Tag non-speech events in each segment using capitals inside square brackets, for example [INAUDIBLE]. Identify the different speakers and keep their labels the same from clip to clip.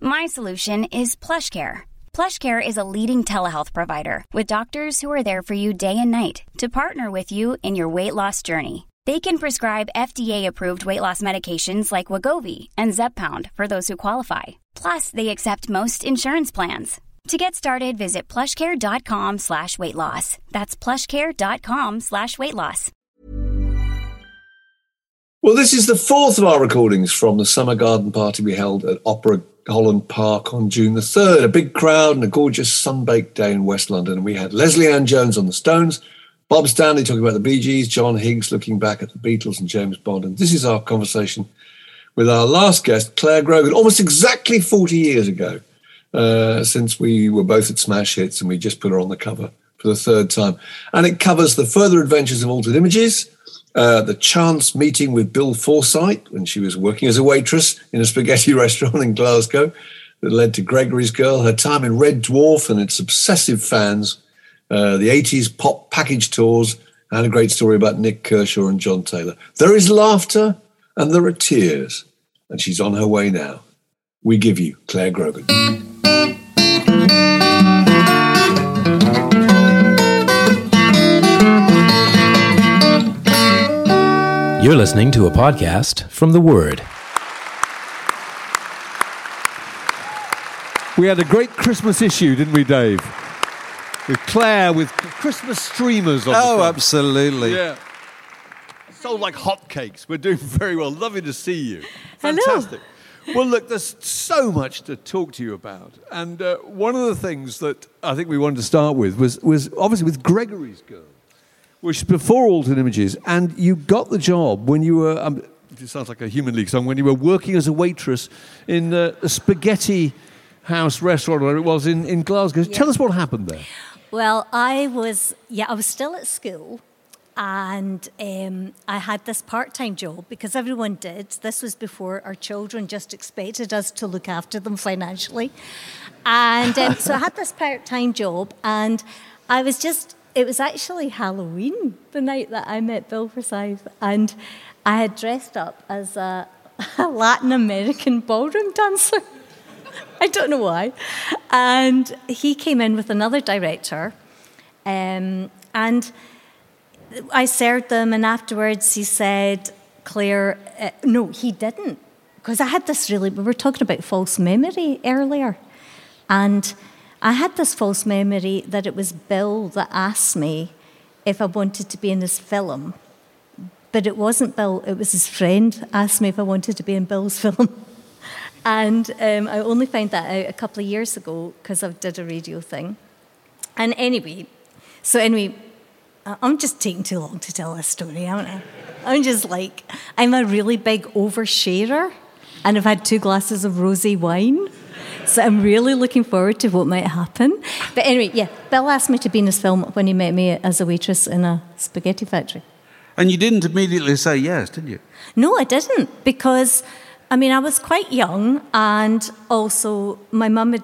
Speaker 1: My solution is PlushCare. PlushCare is a leading telehealth provider with doctors who are there for you day and night to partner with you in your weight loss journey. They can prescribe FDA-approved weight loss medications like Wegovy and Zepbound for those who qualify. Plus, they accept most insurance plans. To get started, visit plushcare.com slash weight loss. That's plushcare.com slash weight loss.
Speaker 2: Well, this is the fourth of our recordings from the summer garden party we held at Opera Holland Park on June the 3rd. A big crowd and a gorgeous sun-baked day in West London. And we had Lesley-Ann Jones on the Stones, Bob Stanley talking about the Bee Gees, John Higgs looking back at the Beatles and James Bond. And this is our conversation with our last guest, Clare Grogan, almost exactly 40 years ago, uh, since we were both at Smash Hits and we just put her on the cover for the third time. And it covers the further adventures of Altered Images, uh, the chance meeting with Bill Forsyth when she was working as a waitress in a spaghetti [LAUGHS] restaurant in Glasgow that led to Gregory's Girl, her time in Red Dwarf and its obsessive fans, uh, the 80s pop package tours, and a great story about Nik Kershaw and John Taylor. There is laughter and there are tears, and she's on her way now. We give you Clare Grogan.
Speaker 3: You're listening to a podcast from The Word.
Speaker 4: We had a great Christmas issue, didn't we, Dave? With Clare with Christmas streamers on the
Speaker 5: Oh,
Speaker 4: front.
Speaker 5: absolutely.
Speaker 4: Yeah. Sold like hotcakes. We're doing very well. Lovely to see you.
Speaker 6: Hello.
Speaker 4: Fantastic. Well, look, there's so much to talk to you about. And uh, one of the things that I think we wanted to start with was, was obviously with Gregory's Girl, which is before Altered Images. And you got the job when you were, um, it sounds like a Human League song, when you were working as a waitress in uh, a spaghetti house restaurant, where it was in, in Glasgow. Tell us what happened there.
Speaker 6: Well, I was, yeah, I was still at school and um, I had this part time job because everyone did. This was before our children just expected us to look after them financially. And um, so I had this part time job and I was just, it was actually Halloween the night that I met Bill Forsyth. And I had dressed up as a, a Latin American ballroom dancer. [LAUGHS] I don't know why. And he came in with another director. Um, and I served them, and afterwards he said, Clare, uh, no, he didn't. Because I had this really, we were talking about false memory earlier. And I had this false memory that it was Bill that asked me if I wanted to be in his film. But it wasn't Bill, it was his friend asked me if I wanted to be in Bill's [LAUGHS] film. And um, I only found that out a couple of years ago because I did a radio thing. And anyway, so anyway, I'm just taking too long to tell this story, aren't I? I'm just like, I'm a really big oversharer, and I've had two glasses of rosy wine. So I'm really looking forward to what might happen. But anyway, yeah, Bill asked me to be in his film when he met me as a waitress in a spaghetti factory.
Speaker 5: And you didn't immediately say yes, did you?
Speaker 6: No, I didn't because I mean I was quite young, and also my mum had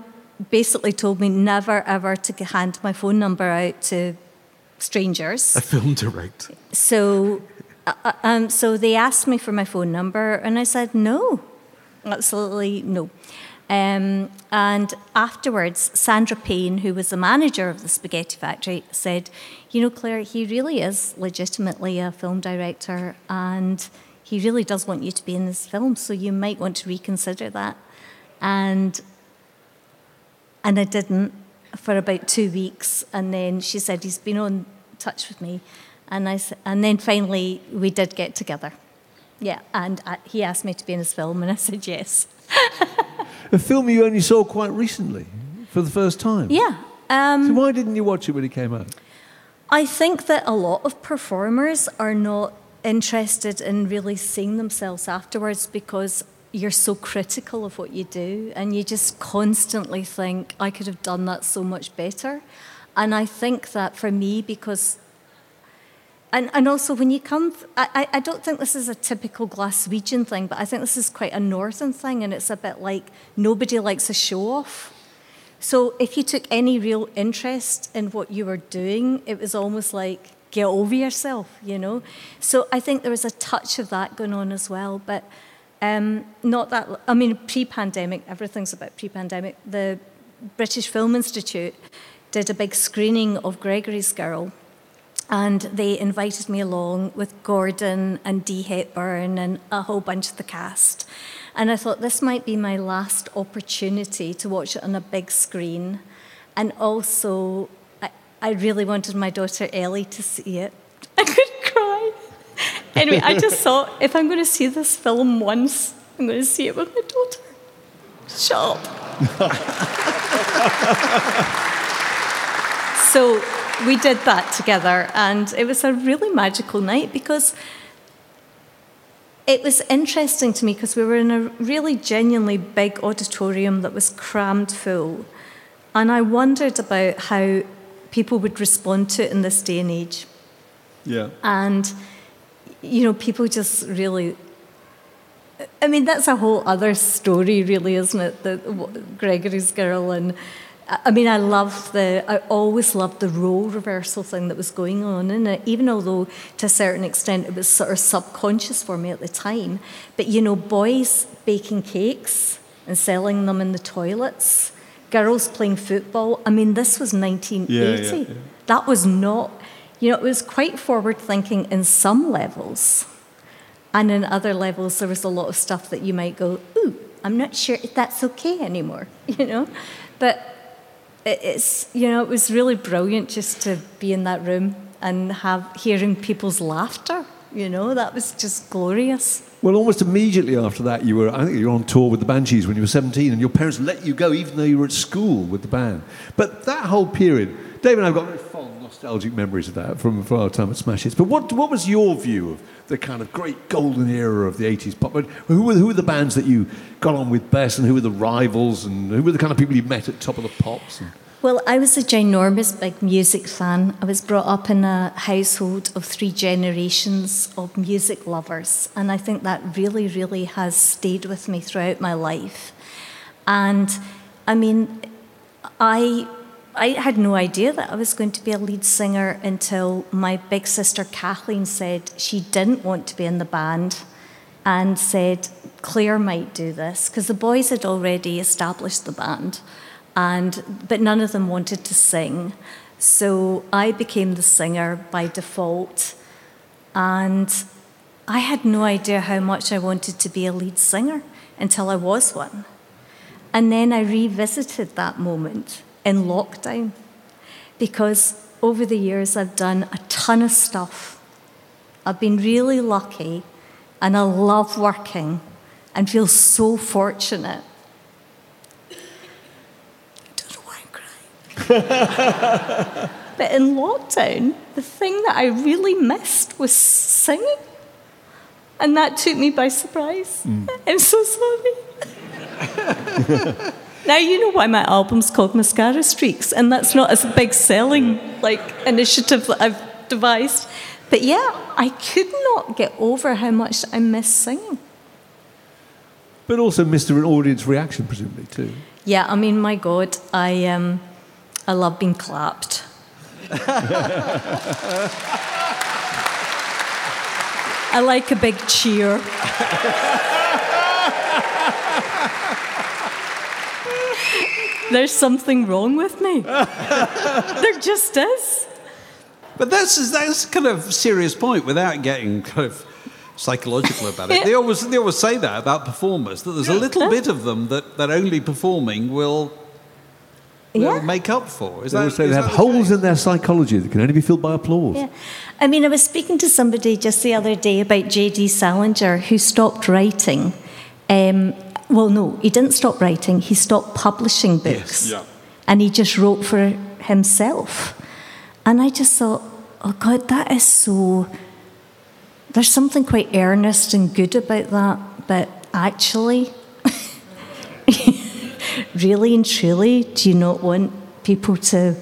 Speaker 6: basically told me never ever to hand my phone number out to strangers.
Speaker 5: A film director.
Speaker 6: So, uh, uh, um, so they asked me for my phone number, and I said no, absolutely no. Um, and afterwards, Sandra Payne, who was the manager of the spaghetti factory, said, "You know, Clare, he really is legitimately a film director, and he really does want you to be in this film. So you might want to reconsider that." And And I didn't for about two weeks. And then she said, he's been on touch with me. And, I, and then finally, we did get together. Yeah, and I, he asked me to be in his film, and I said yes. [LAUGHS]
Speaker 4: a film you only saw quite recently for the first time?
Speaker 6: Yeah. Um,
Speaker 4: so why didn't you watch it when it came out?
Speaker 6: I think that a lot of performers are not interested in really seeing themselves afterwards because you're so critical of what you do and you just constantly think, I could have done that so much better. And I think that for me, because and, and also when you come, I, I don't think this is a typical Glaswegian thing, but I think this is quite a northern thing, and it's a bit like nobody likes a show off. So if you took any real interest in what you were doing, it was almost like get over yourself, you know. So I think there was a touch of that going on as well, but um, not that, I mean, pre pandemic, everything's about pre pandemic. The British Film Institute did a big screening of Gregory's Girl, and they invited me along with Gordon and Dee Hepburn and a whole bunch of the cast. And I thought this might be my last opportunity to watch it on a big screen. And also, I, I really wanted my daughter Ellie to see it. [LAUGHS] I could cry anyway, I just thought if I'm going to see this film once, I'm going to see it with my daughter. Shut up. [LAUGHS] so we did that together, and it was a really magical night because it was interesting to me because we were in a really genuinely big auditorium that was crammed full. And I wondered about how people would respond to it in this day and age.
Speaker 4: Yeah.
Speaker 6: And you know, people just really. I mean, that's a whole other story, really, isn't it? The Gregory's girl, and I mean, I love the. I always loved the role reversal thing that was going on in it, even although to a certain extent it was sort of subconscious for me at the time. But you know, boys baking cakes and selling them in the toilets, girls playing football. I mean, this was 1980. Yeah, yeah, yeah. That was not you know, it was quite forward thinking in some levels. And in other levels, there was a lot of stuff that you might go, ooh, I'm not sure if that's okay anymore, [LAUGHS] you know? But it's, you know, it was really brilliant just to be in that room and have hearing people's laughter, you know? That was just glorious.
Speaker 4: Well, almost immediately after that, you were, I think you were on tour with the Banshees when you were 17, and your parents let you go even though you were at school with the band. But that whole period, Dave and I have got nostalgic memories of that from, from our time at Smash Hits. But what, what was your view of the kind of great golden era of the 80s pop? Who were, who were the bands that you got on with best, and who were the rivals, and who were the kind of people you met at top of the pops? And...
Speaker 6: Well, I was a ginormous big music fan. I was brought up in a household of three generations of music lovers, and I think that really, really has stayed with me throughout my life. And I mean, I I had no idea that I was going to be a lead singer until my big sister Kathleen said she didn't want to be in the band and said Clare might do this because the boys had already established the band and but none of them wanted to sing. So I became the singer by default and I had no idea how much I wanted to be a lead singer until I was one. And then I revisited that moment in lockdown because over the years I've done a ton of stuff. I've been really lucky and I love working and feel so fortunate. I don't know why I'm crying. [LAUGHS] but in lockdown, the thing that I really missed was singing. And that took me by surprise. Mm. I'm so sorry. [LAUGHS] Now you know why my album's called Mascara Streakz, and that's not a big selling like initiative that I've devised. But yeah, I could not get over how much I miss singing.
Speaker 4: But also missed an audience reaction, presumably too.
Speaker 6: Yeah, I mean, my God, I um, I love being clapped. [LAUGHS] I like a big cheer. [LAUGHS] there's something wrong with me. [LAUGHS] there just is.
Speaker 5: But that's that's kind of serious point without getting kind of psychological about it. [LAUGHS] They always they always say that about performers that there's a little bit of them that, that only performing will will
Speaker 6: Yeah.
Speaker 5: make up for. Is
Speaker 4: They
Speaker 5: that,
Speaker 4: say
Speaker 5: is
Speaker 4: they have
Speaker 5: the
Speaker 4: holes
Speaker 5: case?
Speaker 4: in their psychology that can only be filled by applause.
Speaker 6: Yeah. I mean, I was speaking to somebody just the other day about J.D. Salinger, who stopped writing. Um, well, no, he didn't stop writing, he stopped publishing books.
Speaker 5: yeah.
Speaker 6: And he just wrote for himself. And I just thought, oh God, that is so. There's something quite earnest and good about that, but actually, [LAUGHS] really and truly, do you not want people to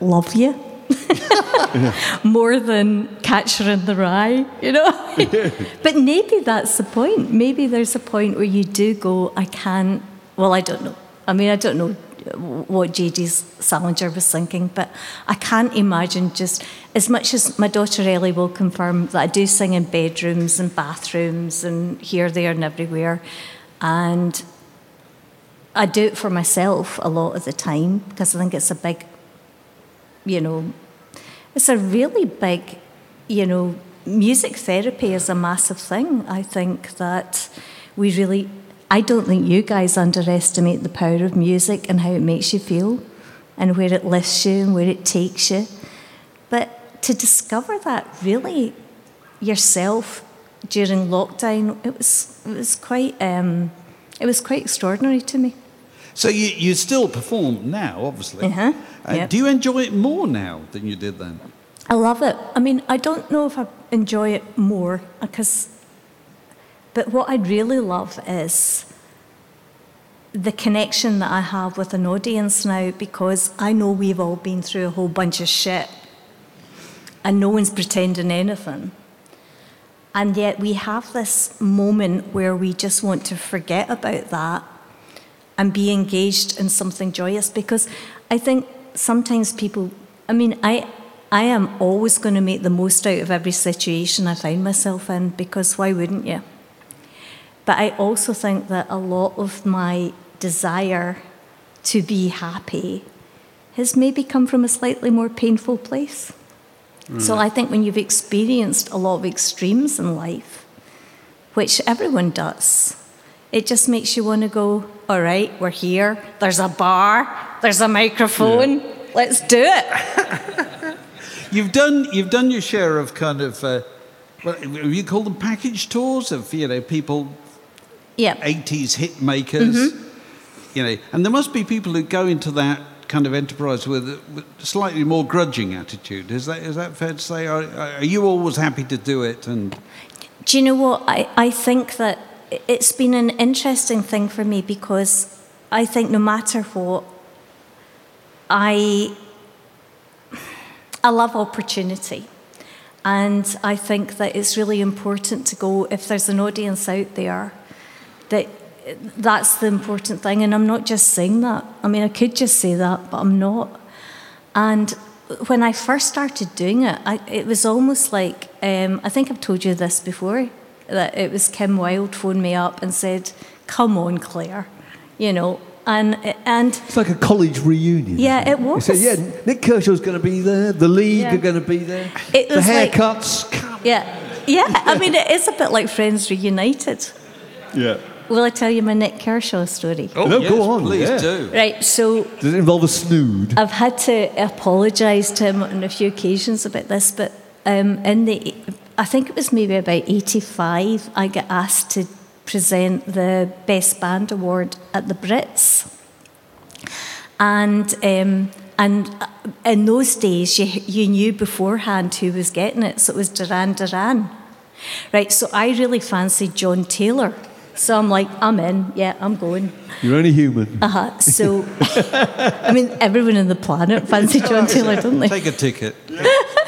Speaker 6: love you? [LAUGHS] [LAUGHS] More than Catcher in the Rye, you know? [LAUGHS] but maybe that's the point. Maybe there's a point where you do go, I can't, well, I don't know. I mean, I don't know what J.D. Salinger was thinking, but I can't imagine just as much as my daughter Ellie will confirm that I do sing in bedrooms and bathrooms and here, there, and everywhere. And I do it for myself a lot of the time because I think it's a big, you know, it's a really big, you know, music therapy is a massive thing. I think that we really, I don't think you guys underestimate the power of music and how it makes you feel and where it lifts you and where it takes you. But to discover that really yourself during lockdown, it was, it was quite, um, it was quite extraordinary to me.
Speaker 5: So you, you still perform now, obviously.
Speaker 6: Uh-huh,
Speaker 5: Uh,
Speaker 6: yep.
Speaker 5: Do you enjoy it more now than you did then?
Speaker 6: I love it. I mean, I don't know if I enjoy it more because, but what I really love is the connection that I have with an audience now because I know we've all been through a whole bunch of shit and no one's pretending anything. And yet we have this moment where we just want to forget about that and be engaged in something joyous because I think sometimes people, I mean, I, I am always going to make the most out of every situation I find myself in because why wouldn't you? But I also think that a lot of my desire to be happy has maybe come from a slightly more painful place. Mm. So I think when you've experienced a lot of extremes in life, which everyone does, it just makes you want to go, all right, we're here, there's a bar, there's a microphone, let's do it. [LAUGHS]
Speaker 5: You've done you've done your share of kind of uh, what you call them package tours of you know people
Speaker 6: Yeah.
Speaker 5: 80s hit makers,
Speaker 6: Mm-hmm.
Speaker 5: you know, and there must be people who go into that kind of enterprise with a with slightly more grudging attitude. Is that is that fair to say? Are, are you always happy to do it? And
Speaker 6: Do you know what? I, I think that it's been an interesting thing for me because I think no matter what, I, I love opportunity. And I think that it's really important to go, if there's an audience out there, that that's the important thing. And I'm not just saying that. I mean, I could just say that, but I'm not. And when I first started doing it, I, it was almost like um, I think I've told you this before that it was Kim Wilde phoned me up and said, "Come on, Clare," you know, and and
Speaker 4: It's like a college reunion.
Speaker 6: Yeah,
Speaker 4: isn't
Speaker 6: it
Speaker 4: You say,
Speaker 6: was.
Speaker 4: yeah, Nik Kershaw's going to be there. The league
Speaker 6: Yeah.
Speaker 4: are going to be there.
Speaker 6: It
Speaker 4: the
Speaker 6: was like-
Speaker 4: haircuts. come-
Speaker 6: yeah, yeah. I mean, it is a bit like Friends reunited.
Speaker 4: yeah.
Speaker 6: Will I tell you my Nik Kershaw story?
Speaker 4: Oh, No, go on,
Speaker 5: please
Speaker 4: yeah.
Speaker 5: do.
Speaker 6: Right. So
Speaker 4: Does it involve a snood?
Speaker 6: I've had to apologise to him on a few occasions about this, but um, in the, I think it was maybe about 85, I got asked to present the Best Band Award at the Brits. And, um, and uh, in those days, you, you knew beforehand who was getting it, so it was Duran Duran. Right, so I really fancied John Taylor. So I'm like, I'm in, yeah, I'm going.
Speaker 4: You're only human.
Speaker 6: Uh-huh. So, [LAUGHS] I mean, everyone on the planet [LAUGHS] fancy John Taylor, don't they?
Speaker 5: Take a ticket. [LAUGHS]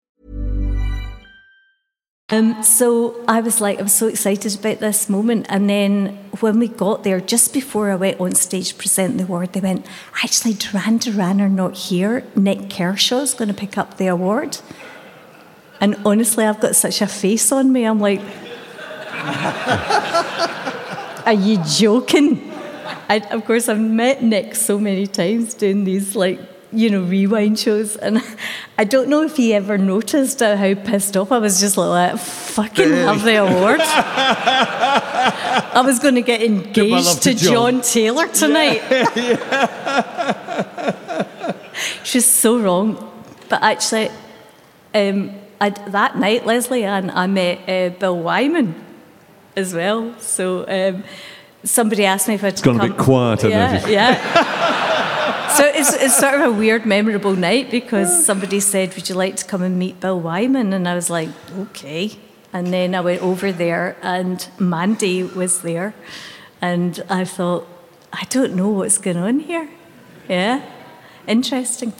Speaker 6: Um, so I was like, I was so excited about this moment. And then when we got there, just before I went on stage to present the award, they went, actually, Duran Duran are not here. Nik Kershaw's going to pick up the award. And honestly, I've got such a face on me. I'm like, [LAUGHS] are you joking? I, of course, I've met Nick so many times doing these like you know, rewind shows. And I don't know if he ever noticed how pissed off I was just like, fucking have the award. [LAUGHS] I was going to get engaged to, to John. John. Taylor tonight. Yeah. [LAUGHS] She's so wrong. But actually, um, I, that night, Leslie, and I met uh, Bill Wyman as well. So um, somebody asked me if I'd
Speaker 4: It's gone
Speaker 6: come.
Speaker 4: a bit quiet,
Speaker 6: yeah, yeah. [LAUGHS] so it's, it's sort of a weird, memorable night because somebody said, Would you like to come and meet Bill Wyman? And I was like, Okay. And then I went over there, and Mandy was there. And I thought, I don't know what's going on here. Yeah. Interesting.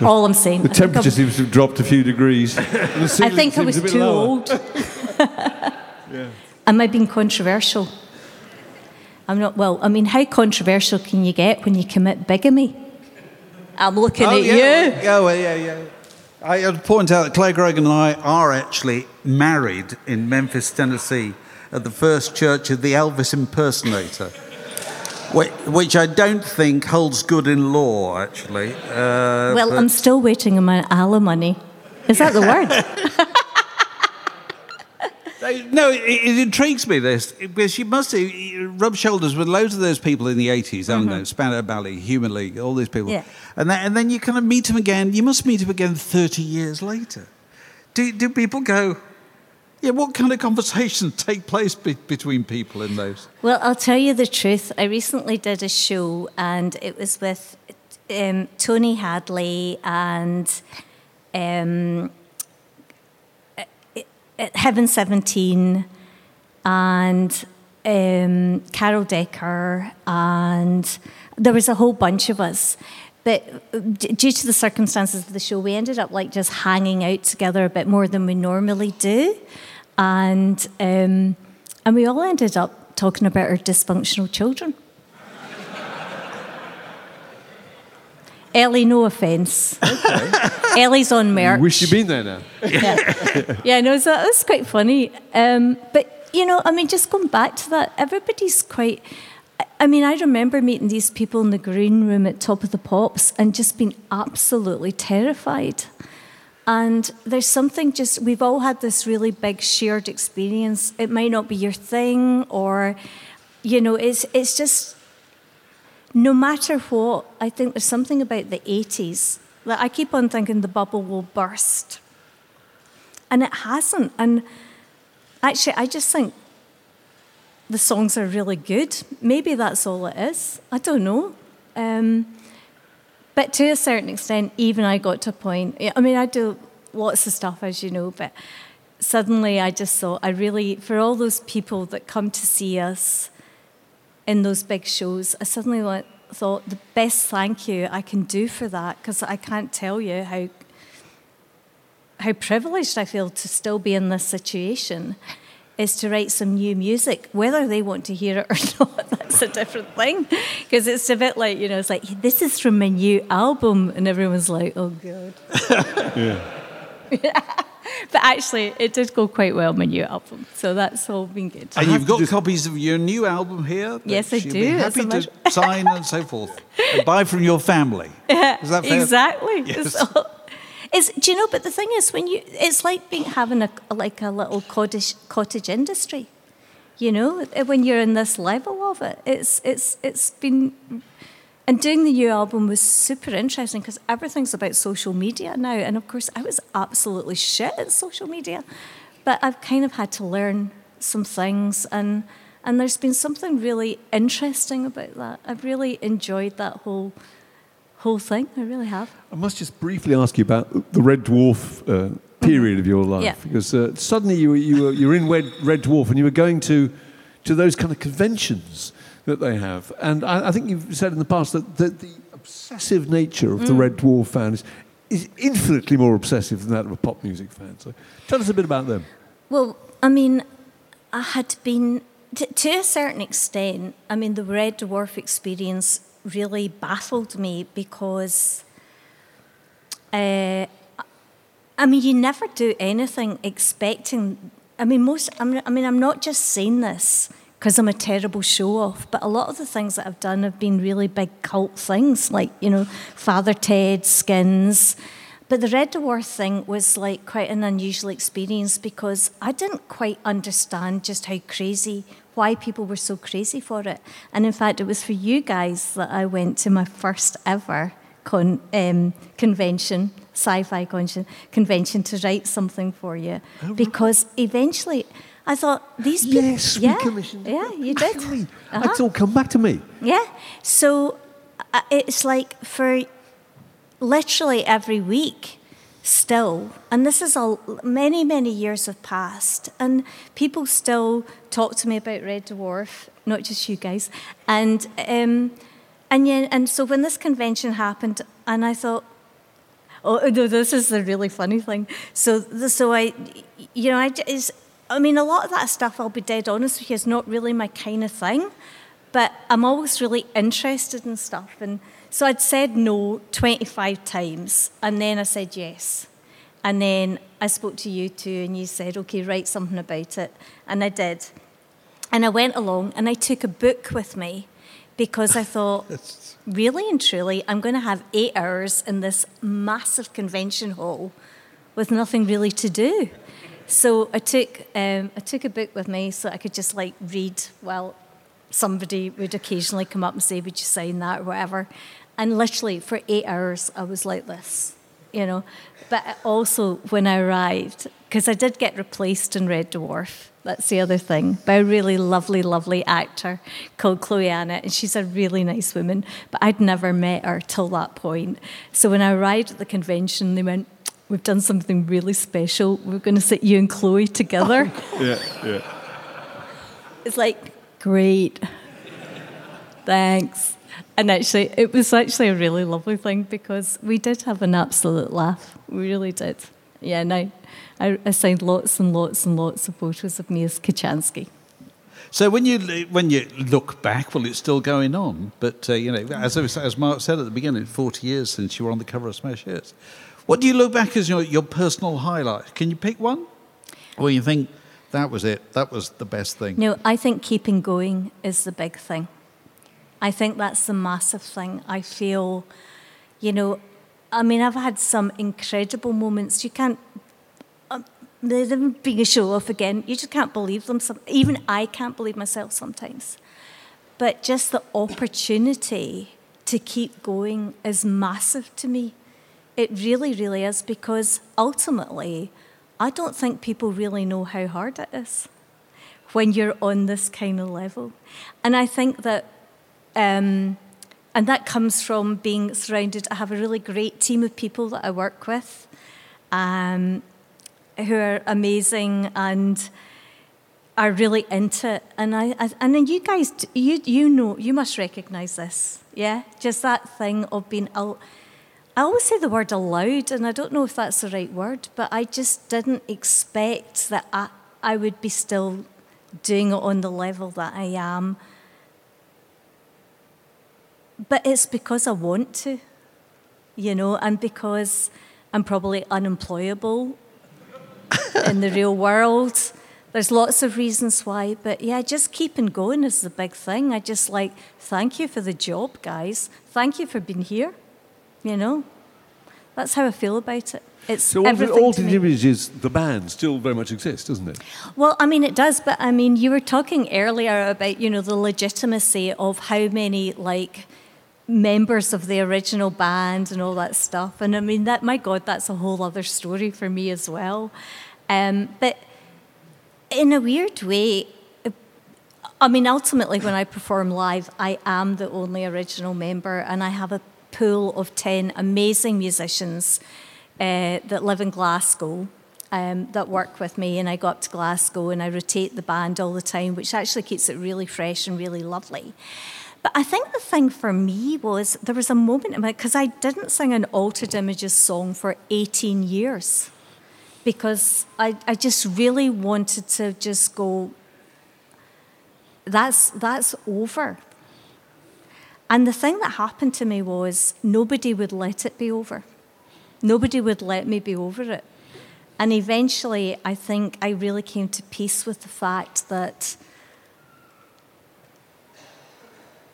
Speaker 6: All I'm saying.
Speaker 4: The
Speaker 6: I
Speaker 4: temperature seems to have dropped a few degrees. [LAUGHS]
Speaker 6: I think I was
Speaker 4: a bit
Speaker 6: too
Speaker 4: lower.
Speaker 6: old. [LAUGHS] [LAUGHS]
Speaker 4: Yeah.
Speaker 6: Am I being controversial? I'm not. Well, I mean, how controversial can you get when you commit bigamy? I'm looking
Speaker 5: Oh,
Speaker 6: at
Speaker 5: yeah,
Speaker 6: you.
Speaker 5: Yeah, well, yeah, yeah. I to point out that Clare Grogan and I are actually married in Memphis, Tennessee, at the First Church of the Elvis Impersonator, [LAUGHS] which, which I don't think holds good in law, actually. Uh,
Speaker 6: well,
Speaker 5: but-
Speaker 6: I'm still waiting on my alimony. Is that the word? [LAUGHS]
Speaker 5: No, it, it intrigues me this because you must have rubbed shoulders with loads of those people in the 80s, I don't know, Spandau Ballet, Human League, all these people.
Speaker 6: Yeah.
Speaker 5: And, then, and then you kind of meet them again. You must meet them again 30 years later. Do, do people go, yeah, what kind of conversations [LAUGHS] take place be, between people in those?
Speaker 6: Well, I'll tell you the truth. I recently did a show, and it was with um, Tony Hadley and um, Heaven 17 and um, Carol Decker, and there was a whole bunch of us. But due to the circumstances of the show, we ended up like just hanging out together a bit more than we normally do, and um, and we all ended up talking about our dysfunctional children. Ellie, no offence. Ellie's on merch.
Speaker 4: Wish you'd been there now.
Speaker 6: yeah, yeah no, so that's quite funny. Um, but you know, I mean, just going back to that, everybody's quite. I- I mean, I remember meeting these people in the green room at Top of the Pops and just being absolutely terrified. And there's something just, we've all had this really big shared experience. It might not be your thing, or, you know, it's, it's just, no matter what, I think there's something about the 80s that I keep on thinking the bubble will burst. And it hasn't. And actually, I just think the songs are really good. Maybe that's all it is. I don't know. Um, but to a certain extent, even I got to a point. I mean, I do lots of stuff, as you know, but suddenly I just thought, I really, for all those people that come to see us in those big shows, I suddenly thought the best thank you I can do for that, because I can't tell you how how privileged I feel to still be in this situation, is to write some new music. Whether they want to hear it or [LAUGHS] not, that's a different thing. Because it's a bit like, you know, it's like, this is from my new album. And everyone's like, oh, God. [LAUGHS] [LAUGHS] [LAUGHS] but actually, it did go quite well, my new album. So that's all been good.
Speaker 5: And you've got copies of your new album here.
Speaker 6: Yes, I
Speaker 5: you'll
Speaker 6: do.
Speaker 5: Be happy to
Speaker 6: pleasure. [LAUGHS]
Speaker 5: sign and so forth. And buy from your family. [LAUGHS] Is that fair?
Speaker 6: Exactly.
Speaker 5: Yes.
Speaker 6: So- it's, do you know? But the thing is, when you, it's like being having a like a little cottage cottage industry. You know, when you're in this level of it, it's it's it's been. And doing the new album was super interesting because everything's about social media now, and of course, I was absolutely shit at social media, but I've kind of had to learn some things, and and there's been something really interesting about that. I've really enjoyed that whole whole thing. I really have.
Speaker 4: I must just briefly ask you about the Red Dwarf uh, period of your life,
Speaker 6: Yeah.
Speaker 4: because uh, suddenly you were, you were you're in Red, Red Dwarf and you were going to to those kind of conventions that they have, and I, I think you've said in the past that, that the obsessive nature of the
Speaker 6: Mm.
Speaker 4: Red Dwarf fan is, is infinitely more obsessive than that of a pop music fan. So tell us a bit about them.
Speaker 6: Well, I mean, I had been, t- to a certain extent, I mean, the Red Dwarf experience really baffled me because, uh, I mean, you never do anything expecting. I mean, most, I'm, I mean, I'm not just saying this because I'm a terrible show off, but a lot of the things that I've done have been really big cult things, like, you know, Father Ted, Skins. But the Red Dwarf thing was like quite an unusual experience because I didn't quite understand just how crazy, why people were so crazy for it. And in fact, it was for you guys that I went to my first ever con, um, convention, sci-fi convention, convention to write something for you. Because eventually, I thought these people.
Speaker 4: Yes, we
Speaker 6: yeah,
Speaker 4: commissioned
Speaker 6: Yeah, you did. Uh-huh.
Speaker 4: It's all come back to me.
Speaker 6: Yeah. So uh, it's like for literally every week still and this is all many many years have passed and people still talk to me about red dwarf not just you guys and um and yeah and so when this convention happened and i thought Oh no! This is the really funny thing. So, so I, you know, I, is. I mean, a lot of that stuff. I'll be dead honest with you, is not really my kind of thing. But I'm always really interested in stuff, and so I'd said no 25 times, and then I said yes, and then I spoke to you two, and you said, okay, write something about it, and I did, and I went along, and I took a book with me, because I thought [LAUGHS] really and truly, I'm going to have eight hours in this massive convention hall with nothing really to do. So I took um, I took a book with me so I could just like read while somebody would occasionally come up and say, "Would you sign that?" or whatever. And literally for eight hours, I was like this, you know. But also when I arrived, because I did get replaced in Red Dwarf. That's the other thing. By a really lovely, lovely actor called Chloe Annett, and she's a really nice woman. But I'd never met her till that point. So when I arrived at the convention, they went, "We've done something really special. We're going to sit you and Chloe together." [LAUGHS]
Speaker 4: Yeah, yeah.
Speaker 6: It's like, great. Thanks. And actually, it was actually a really lovely thing because we did have an absolute laugh. We really did. Yeah, and I, I, I signed lots and lots and lots of photos of me as Kochanski.
Speaker 5: So when you when you look back, well, it's still going on. But uh, you know, as was- as Mark said at the beginning, forty years since you were on the cover of Smash Hits. What do you look back as your your personal highlight? Can you pick one? Or you think that was it? That was the best thing.
Speaker 6: No, I think keeping going is the big thing. I think that's the massive thing. I feel, you know, I mean, I've had some incredible moments. You can't, um, they're being a show off again. You just can't believe them. Some, even I can't believe myself sometimes. But just the opportunity to keep going is massive to me. It really, really is because ultimately, I don't think people really know how hard it is when you're on this kind of level. And I think that, um, and that comes from being surrounded. I have a really great team of people that I work with um, who are amazing and are really into it. And I, I and then you guys, you you know, you must recognise this, yeah. Just that thing of being. Al- I always say the word allowed, and I don't know if that's the right word, but I just didn't expect that I, I would be still doing it on the level that I am. But it's because I want to, you know, and because I'm probably unemployable [LAUGHS] in the real world. There's lots of reasons why, but yeah, just keeping going is the big thing. I just like, thank you for the job, guys. Thank you for being here. You know, that's how I feel about it. It's
Speaker 4: So
Speaker 6: everything
Speaker 4: Altered
Speaker 6: to me.
Speaker 4: Images, the band, still very much exists, doesn't it?
Speaker 6: Well, I mean, it does, but I mean, you were talking earlier about, you know, the legitimacy of how many, like, members of the original band and all that stuff. And I mean, that, my God, that's a whole other story for me as well. Um, but in a weird way, I mean, ultimately, when I perform live, I am the only original member, and I have a pool of 10 amazing musicians uh, that live in Glasgow. Um, that work with me, and I go up to Glasgow and I rotate the band all the time, which actually keeps it really fresh and really lovely. But I think the thing for me was there was a moment in my because I didn't sing an Altered Images song for 18 years because I, I just really wanted to just go, that's, that's over. And the thing that happened to me was nobody would let it be over. Nobody would let me be over it. And eventually, I think I really came to peace with the fact that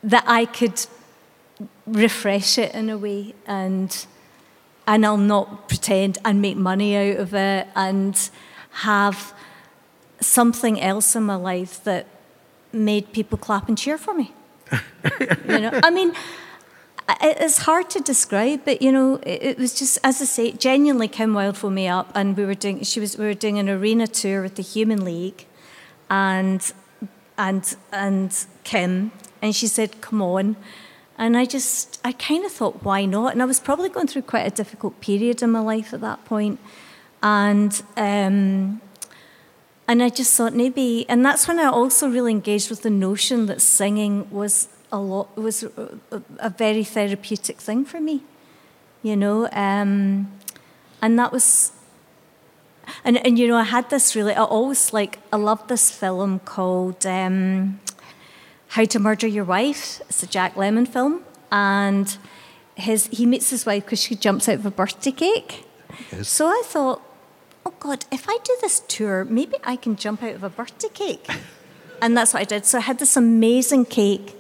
Speaker 6: that I could refresh it in a way and and I'll not pretend and make money out of it and have something else in my life that made people clap and cheer for me. [LAUGHS] you know, I mean, it's hard to describe, but you know, it, was just as I say, genuinely Kim Wilde phoned me up, and we were doing. She was. We were doing an arena tour with the Human League, and and and Kim, and she said, "Come on." And I just, I kind of thought, why not? And I was probably going through quite a difficult period in my life at that point, and um, and I just thought maybe, and that's when I also really engaged with the notion that singing was a lot, was a, very therapeutic thing for me, you know, um, and that was. And, and you know, I had this really, I always like, I loved this film called um, How to Murder Your Wife. It's a Jack Lemmon film. And his, he meets his wife because she jumps out of a birthday cake. Yes. So I thought, oh God, if I do this tour, maybe I can jump out of a birthday cake. and that's what I did. So I had this amazing cake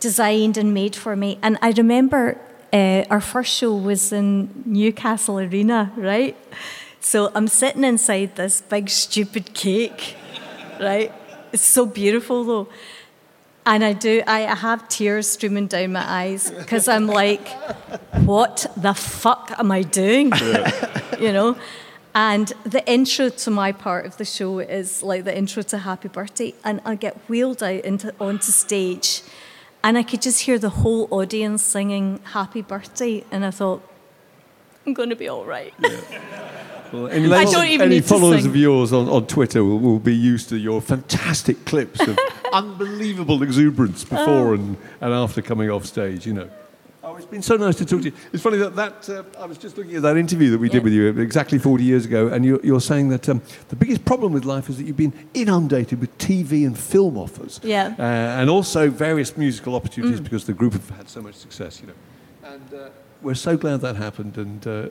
Speaker 6: designed and made for me. And I remember uh, our first show was in Newcastle Arena, right? So I'm sitting inside this big stupid cake, right? It's so beautiful though. And I do, I I have tears streaming down my eyes because I'm like, what the fuck am I doing? [LAUGHS] you know? And the intro to my part of the show is like the intro to Happy Birthday. And I get wheeled out into, onto stage and I could just hear the whole audience singing Happy Birthday. And I thought, I'm going to be all right.
Speaker 4: Well, any,
Speaker 6: I don't even
Speaker 4: any
Speaker 6: need to
Speaker 4: followers of yours on, on Twitter will, will be used to your fantastic clips of [LAUGHS] unbelievable exuberance before
Speaker 6: Oh.
Speaker 4: and, and after coming off stage, you know. It's been so nice to talk to you. It's funny that, that uh, I was just looking at that interview that we did with you exactly 40 years ago, and you're, you're saying that um, the biggest problem with life is that you've been inundated with TV and film offers.
Speaker 6: Yeah.
Speaker 4: Uh, and also various musical opportunities
Speaker 6: Mm.
Speaker 4: because the group have had so much success, you know. And uh, we're so glad that happened and, uh,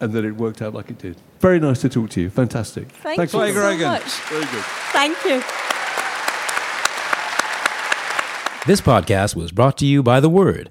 Speaker 4: and that it worked out like it did. Very nice to talk to you. Fantastic.
Speaker 6: Thank
Speaker 4: Thanks
Speaker 6: you
Speaker 4: a lot.
Speaker 6: so much.
Speaker 4: Very good.
Speaker 6: Thank you.
Speaker 3: This podcast was brought to you by The Word.